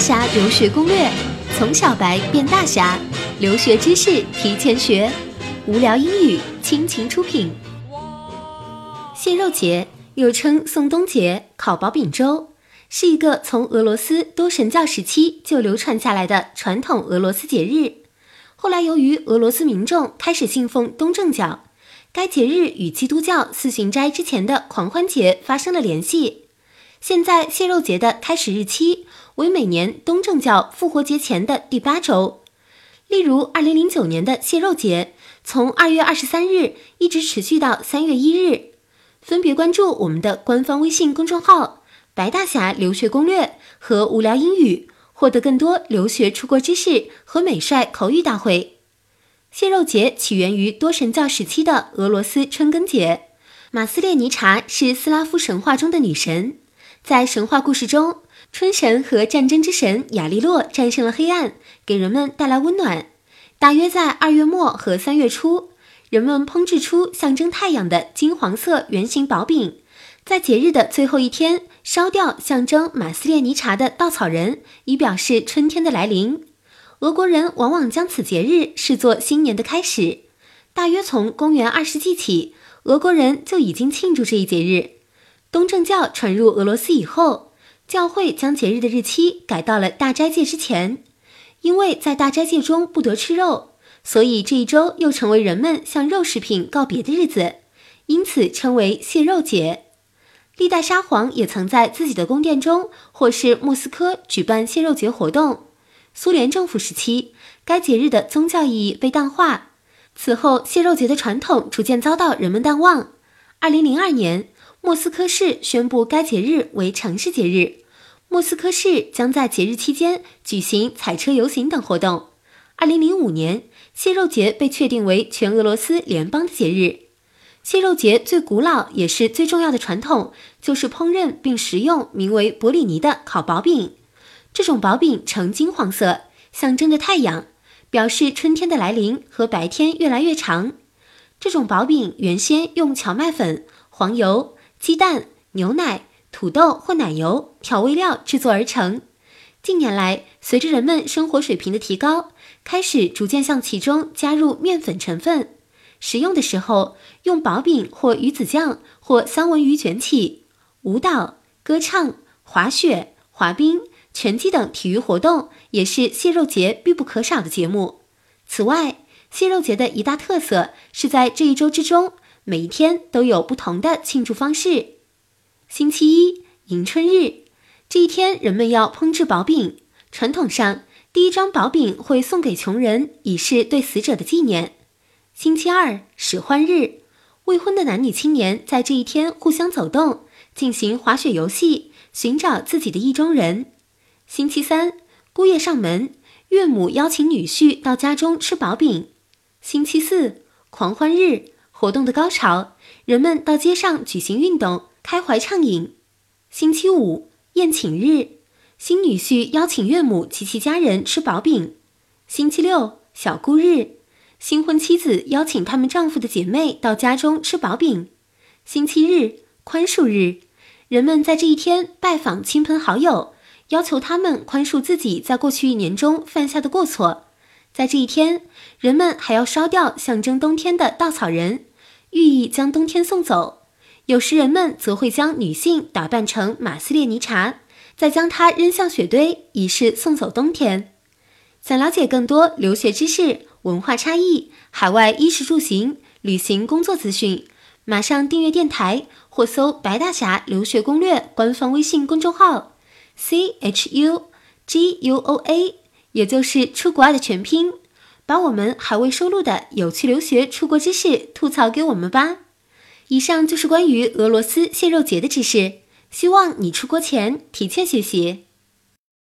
侠留学攻略，从小白变大侠，留学知识提前学。无聊英语倾情出品。蟹肉节又称宋冬节、烤薄饼粥，是一个从俄罗斯多神教时期就流传下来的传统俄罗斯节日。后来由于俄罗斯民众开始信奉东正教，该节日与基督教四旬斋之前的狂欢节发生了联系。现在蟹肉节的开始日期为每年东正教复活节前的第八周。例如，二零零九年的蟹肉节从二月二十三日一直持续到三月一日。分别关注我们的官方微信公众号“白大侠留学攻略”和“无聊英语”，获得更多留学出国知识和美帅口语大会。蟹肉节起源于多神教时期的俄罗斯春耕节。马斯列尼察是斯拉夫神话中的女神。在神话故事中，春神和战争之神亚利洛战胜了黑暗，给人们带来温暖。大约在二月末和三月初，人们烹制出象征太阳的金黄色圆形薄饼，在节日的最后一天烧掉象征马斯列尼察的稻草人，以表示春天的来临。俄国人往往将此节日视作新年的开始。大约从公元二世纪起，俄国人就已经庆祝这一节日。东正教传入俄罗斯以后，教会将节日的日期改到了大斋戒之前。因为在大斋戒中不得吃肉，所以这一周又成为人们向肉食品告别的日子，因此称为蟹肉节。历代沙皇也曾在自己的宫殿中或是莫斯科举办蟹肉节活动。苏联政府时期，该节日的宗教意义被淡化，此后蟹肉节的传统逐渐遭到人们淡忘。二零零二年。莫斯科市宣布该节日为城市节日，莫斯科市将在节日期间举行彩车游行等活动。二零零五年，蟹肉节被确定为全俄罗斯联邦的节日。蟹肉节最古老也是最重要的传统，就是烹饪并食用名为博里尼的烤薄饼。这种薄饼呈金黄色，象征着太阳，表示春天的来临和白天越来越长。这种薄饼原先用荞麦粉、黄油。鸡蛋、牛奶、土豆或奶油调味料制作而成。近年来，随着人们生活水平的提高，开始逐渐向其中加入面粉成分。食用的时候，用薄饼或鱼子酱或三文鱼卷起。舞蹈、歌唱、滑雪、滑冰、拳击等体育活动也是蟹肉节必不可少的节目。此外，蟹肉节的一大特色是在这一周之中。每一天都有不同的庆祝方式。星期一，迎春日，这一天人们要烹制薄饼。传统上，第一张薄饼会送给穷人，以示对死者的纪念。星期二，使唤日，未婚的男女青年在这一天互相走动，进行滑雪游戏，寻找自己的意中人。星期三，姑爷上门，岳母邀请女婿到家中吃薄饼。星期四，狂欢日。活动的高潮，人们到街上举行运动，开怀畅饮。星期五宴请日，新女婿邀请岳母及其家人吃薄饼。星期六小姑日，新婚妻子邀请他们丈夫的姐妹到家中吃薄饼。星期日宽恕日，人们在这一天拜访亲朋好友，要求他们宽恕自己在过去一年中犯下的过错。在这一天，人们还要烧掉象征冬天的稻草人。寓意将冬天送走，有时人们则会将女性打扮成马斯列尼察，再将她扔向雪堆，以示送走冬天。想了解更多留学知识、文化差异、海外衣食住行、旅行工作资讯，马上订阅电台或搜“白大侠留学攻略”官方微信公众号，C H U G U O A，也就是出国爱的全拼。把我们还未收录的有趣留学出国知识吐槽给我们吧。以上就是关于俄罗斯蟹肉节的知识，希望你出国前提前学习。